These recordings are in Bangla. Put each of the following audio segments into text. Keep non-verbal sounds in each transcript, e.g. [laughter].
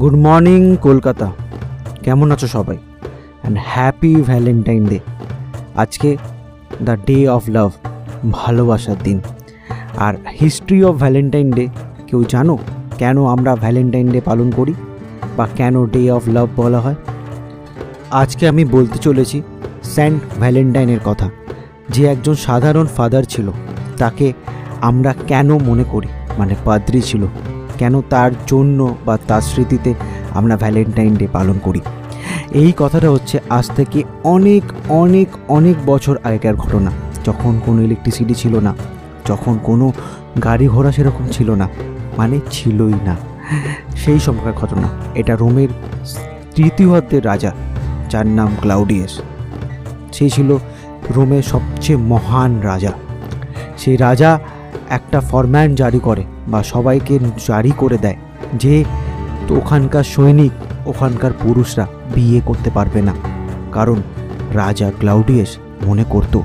গুড মর্নিং কলকাতা কেমন আছো সবাই? অ্যান্ড হ্যাপি ভ্যালেন্টাইন ডে আজকে দ্য ডে অফ লাভ ভালোবাসার দিন. আর হিস্ট্রি অফ ভ্যালেন্টাইন ডে কেউ জানো কেন আমরা ভ্যালেন্টাইন ডে পালন করি? বা কেন ডে অফ লাভ বলা হয়? আজকে আমি বলতে চলেছি সেন্ট ভ্যালেন্টাইনের কথা। যে একজন সাধারণ ফাদার ছিল, তাকে আমরা কেন মনে করি? মানে পাদ্রি ছিল। কেন তার জন্য বা তার স্মৃতিতে আমরা ভ্যালেন্টাইন ডে পালন করি? এই কথাটা হচ্ছে আজ থেকে অনেক অনেক অনেক বছর আগেকার ঘটনা। যখন কোনো ইলেকট্রিসিটি ছিল না, যখন কোনো গাড়ি ঘোড়া সেরকম ছিল না মানে ছিলই না। সেই সময়কার ঘটনা। এটা রোমের তৃতীয়দের রাজা, যার নাম ক্লাউডিয়াস সে ছিল রোমের সবচেয়ে মহান রাজা। সেই রাজা একটা ফরম্যান জারি করে বা সবাইকে জারি করে দেয় যে ওখানকার সৈনিক, ওখানকার পুরুষরা বিয়ে করতে পারবে না। কারণ রাজা ক্লাউডিয়াস মনে করত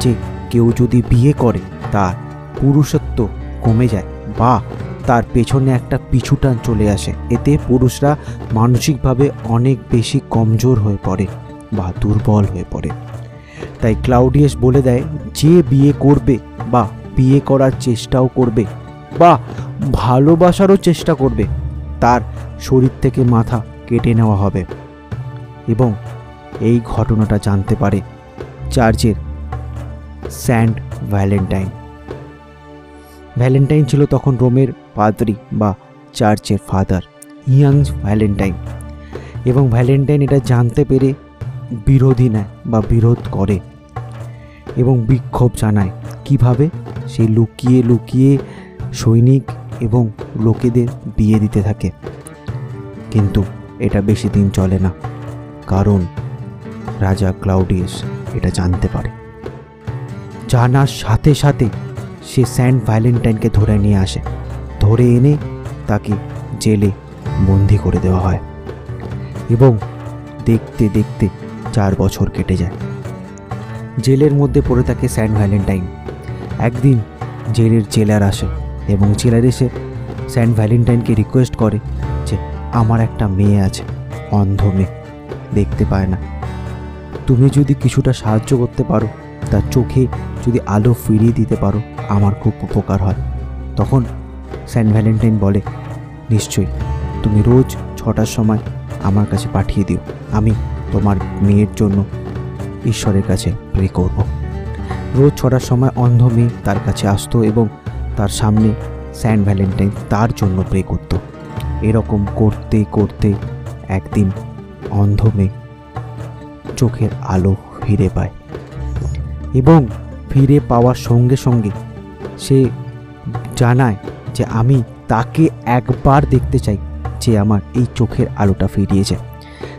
যে কেউ যদি বিয়ে করে, তার পুরুষত্ব কমে যায় বা তার পেছনে একটা পিছুটান চলে আসে। এতে পুরুষরা মানসিকভাবে অনেক বেশি কমজোর হয়ে পড়ে বা দুর্বল হয়ে পড়ে। তাই ক্লাউডিয়াস বলে দেয়, যে বিয়ে করবে বা বিয়ে করার চেষ্টাও করবে বা ভালোবাসারও চেষ্টা করবে, তার শরীর থেকে মাথা কেটে নেওয়া হবে এবং এই ঘটনাটা জানতে পারে চার্চের স্যান্ট ভ্যালেন্টাইন। ভ্যালেন্টাইন ছিল তখন রোমের পাদ্রি বা চার্চের ফাদার ইয়াং ভ্যালেন্টাইন এবং ভ্যালেন্টাইন এটা জানতে পেরে বিরোধী নেয় বা বিরোধ করে এবং বিক্ষোভ জানায়। কীভাবে? সে লুকিয়ে লুকিয়ে সৈনিক এবং লোকেদের বিয়ে দিতে থাকে। কিন্তু এটা বেশি দিন চলে না, কারণ রাজা ক্লাউডিয়াস এটা জানতে পারে। জানার সাথে সাথে সে স্যান্ট ভ্যালেন্টাইনকে ধরে নিয়ে আসে। ধরে এনে তাকে জেলে বন্দি করে দেওয়া হয় এবং দেখতে দেখতে চার বছর কেটে যায়। জেলের মধ্যে পড়ে থাকে স্যান্ট ভ্যালেন্টাইন। একদিন জেলের জেলার আসে এবং জেলার এসে স্যান্ট ভ্যালেন্টাইনকে রিকোয়েস্ট করে যে আমার একটা মেয়ে আছে, অন্ধ মেয়ে, দেখতে পায় না। তুমি যদি কিছুটা সাহায্য করতে পারো, তার চোখে যদি আলো ফিরিয়ে দিতে পারো, আমার খুব উপকার হয়। তখন স্যান্ট ভ্যালেন্টাইন বলে, নিশ্চয়ই, তুমি রোজ ছটার সময় আমার কাছে পাঠিয়ে দিও। আমি তোমার মেয়ের জন্য ঈশ্বরের কাছে প্রে করব। রোজ ছটার সময় অন্ধ মেয়ে তার কাছে আসতো এবং তার সামনে স্যান্ট ভ্যালেন্টাইন তার জন্য প্রে করত। এরকম করতে করতে একদিন অন্ধ মেয়ে চোখের আলো ফিরে পায় এবং ফিরে পাওয়ার সঙ্গে সঙ্গে সে জানায় যে আমি তাকে একবার দেখতে চাই যে আমার এই চোখের আলোটা ফিরিয়েছে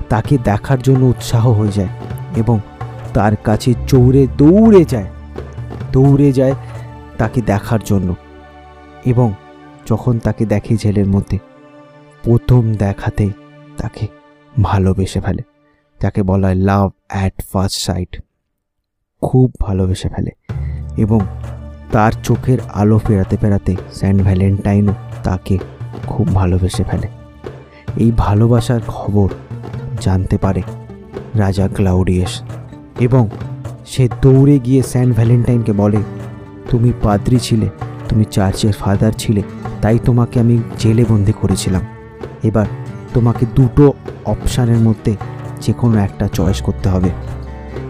তাকে দেখার জন্য উৎসাহ হয়ে যায় এবং তার কাছে চৌড়ে দৌড়ে যায়। দৌড়ে যায় তাকে দেখার জন্য এবং যখন তাকে দেখে জেলের মধ্যে, প্রথম দেখাতে তাকে ভালোবেসে ফেলে। যাকে বলা হয় লাভ অ্যাট ফার্স্ট সাইট খুব ভালোবেসে ফেলে এবং তার চোখের আলো ফেরাতে ফেরাতে স্যান্ট ভ্যালেন্টাইনও তাকে খুব ভালোবেসে ফেলে। এই ভালোবাসার খবর জানতে পারে রাজা ক্লাউডিয়াস এবং সে দৌড়ে গিয়ে স্যান্ট ভ্যালেন্টাইনকে বলে, তুমি পাদ্রি ছিলে, তুমি চার্চের ফাদার ছিলে, তাই তোমাকে আমি জেলে বন্দি করেছিলাম। এবার তোমাকে দুটো অপশানের মধ্যে যে কোনো একটা চয়েস করতে হবে।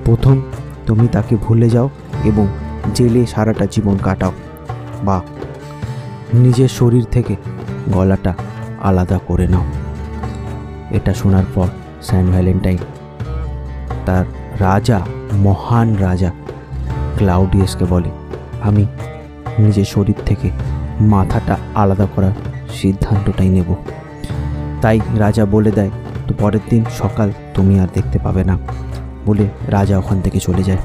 প্রথম, তুমি তাকে ভুলে যাও এবং জেলে সারাটা জীবন কাটাও বা নিজের শরীর থেকে গলাটা আলাদা করে নাও। এটা শোনার পর স্যান ভ্যালেন্টাইন তার রাজা মহান রাজা ক্লাউডিয়াসকে বলে, আমি নিজের শরীর থেকে মাথাটা আলাদা করার সিদ্ধান্তটাই নেব। তাই রাজা বলে দেয়, তো পরের দিন সকাল তুমি আর দেখতে পাবে না বলে রাজা ওখান থেকে চলে যায়।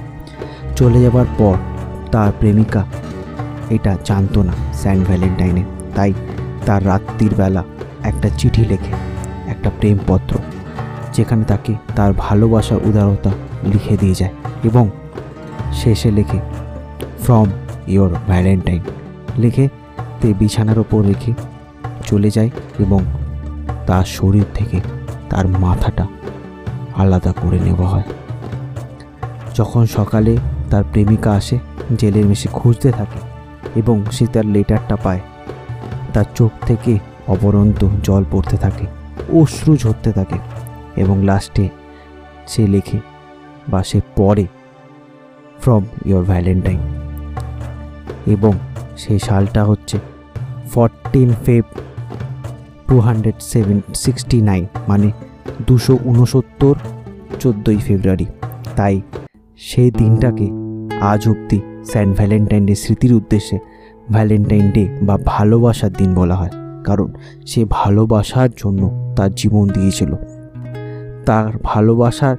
চলে যাবার পর তার প্রেমিকা এটা জানতো না স্যান্ট ভ্যালেন্টাইনে। তাই তার রাত্রির বেলা একটা চিঠি লেখে, একটা প্রেমপত্র, যেখানে তাকে তার ভালোবাসার উদারতা লিখে দিয়ে যায় এবং শেষে লেখে ফ্রম ইয়োর ভ্যালেন্টাইন লিখে তে বিছানার ওপর রেখে চলে যায় এবং তার শরীর থেকে তার মাথাটা আলাদা করে নেওয়া হয়। যখন সকালে তার প্রেমিকা আসে জেলের মেশে খুঁজতে থাকে এবং সে তার লেটারটা পায়, তার চোখ থেকে অবরন্ত জল পড়তে থাকে, অশ্রু ঝরতে থাকে এবং লাস্টে সে লেখে বা সে পড়ে ফ্রম ইয়োর ভ্যালেন্টাইন এবং সেই সালটা হচ্ছে fourteen Feb two hundred seven sixty nine মানে দুশো উনসত্তর, চোদ্দোই ফেব্রুয়ারি। তাই সেই দিনটাকে আজ অবধি সেন্ট ভ্যালেন্টাইন ডে স্মৃতির উদ্দেশ্যে ভ্যালেন্টাইন ডে বা ভালোবাসার দিন বলা হয়। কারণ সে ভালোবাসার জন্য তার জীবন দিয়েছিল। তার ভালোবাসার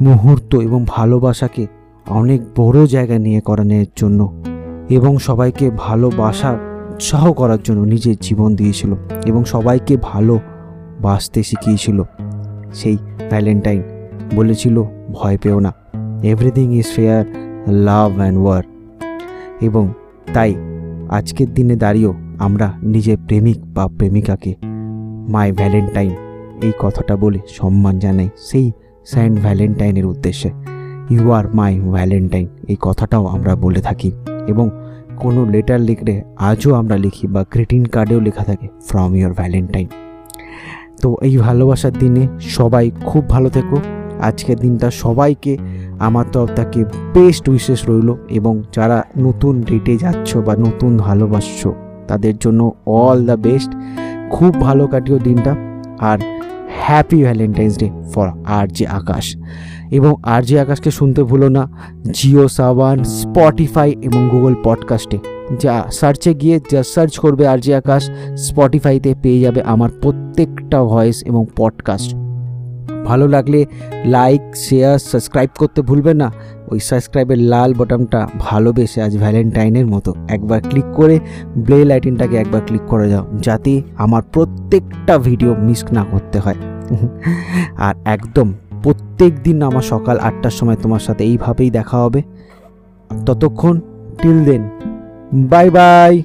মুহূর্ত এবং ভালোবাসাকে অনেক বড় জায়গা নিয়ে করানোর জন্য এবং সবাইকে ভালোবাসার উৎসাহ করার জন্য নিজের জীবন দিয়েছিল এবং সবাইকে ভালো বাসতে শিখিয়েছিল। সেই ভ্যালেন্টাইন বলেছিল, ভয় পেও না। Everything is fair love and war এবং তাই আজকের দিনে দাঁড়িয়েও আমরা নিজের প্রেমিক বা প্রেমিকাকে মাই ভ্যালেন্টাইন এই কথাটা বলে সম্মান জানাই। সেই সেন্ট ভ্যালেন্টাইনের উদ্দেশ্যে। ইউ আর মাই ভ্যালেন্টাইন এই কথাটাও আমরা বলে থাকি। এবং কোনো লেটার লিখলে আজও আমরা লিখি বা গ্রিটিং কার্ডেও লেখা থাকে ফ্রম ইয়োর ভ্যালেন্টাইন তো এই ভালোবাসার দিনে সবাই খুব ভালো থেকো। আজকের দিনটা সবাইকে আমার তরফ থেকে বেস্ট উইশেস রইল। এবং যারা নতুন ডেটে যাচ্ছ বা নতুন ভালোবাসছো, তাদের জন্য অল দ্য বেস্ট খুব ভালো কাটিও দিনটা। আর happy Valentine's day for R J Akash এবং আর জে আকাশকে শুনতে ভুলো না জিও সাবান স্পটিফাই এবং গুগল পডকাস্টে যা সার্চে গিয়ে যা সার্চ করবে আর জে আকাশ স্পটিফাইতে পেয়ে যাবে আমার প্রত্যেকটা ভয়েস এবং পডকাস্ট ভালো লাগলে লাইক শেয়ার সাবস্ক্রাইব করতে ভুলবেন না। ওই সাবস্ক্রাইবের লাল বটনটা ভালোবেসে আজ ভ্যালেন্টাইনের মতো। একবার ক্লিক করে ব্লেল আইটেনটাকে একবার ক্লিক করে যাও, যাতে আমার প্রত্যেকটা ভিডিও মিস না করতে হয়। [laughs] আর একদম প্রত্যেক দিন আমার সকাল আটটার সময় তোমার সাথে এইভাবেই দেখা হবে। ততক্ষণ টিল দেন বাই বাই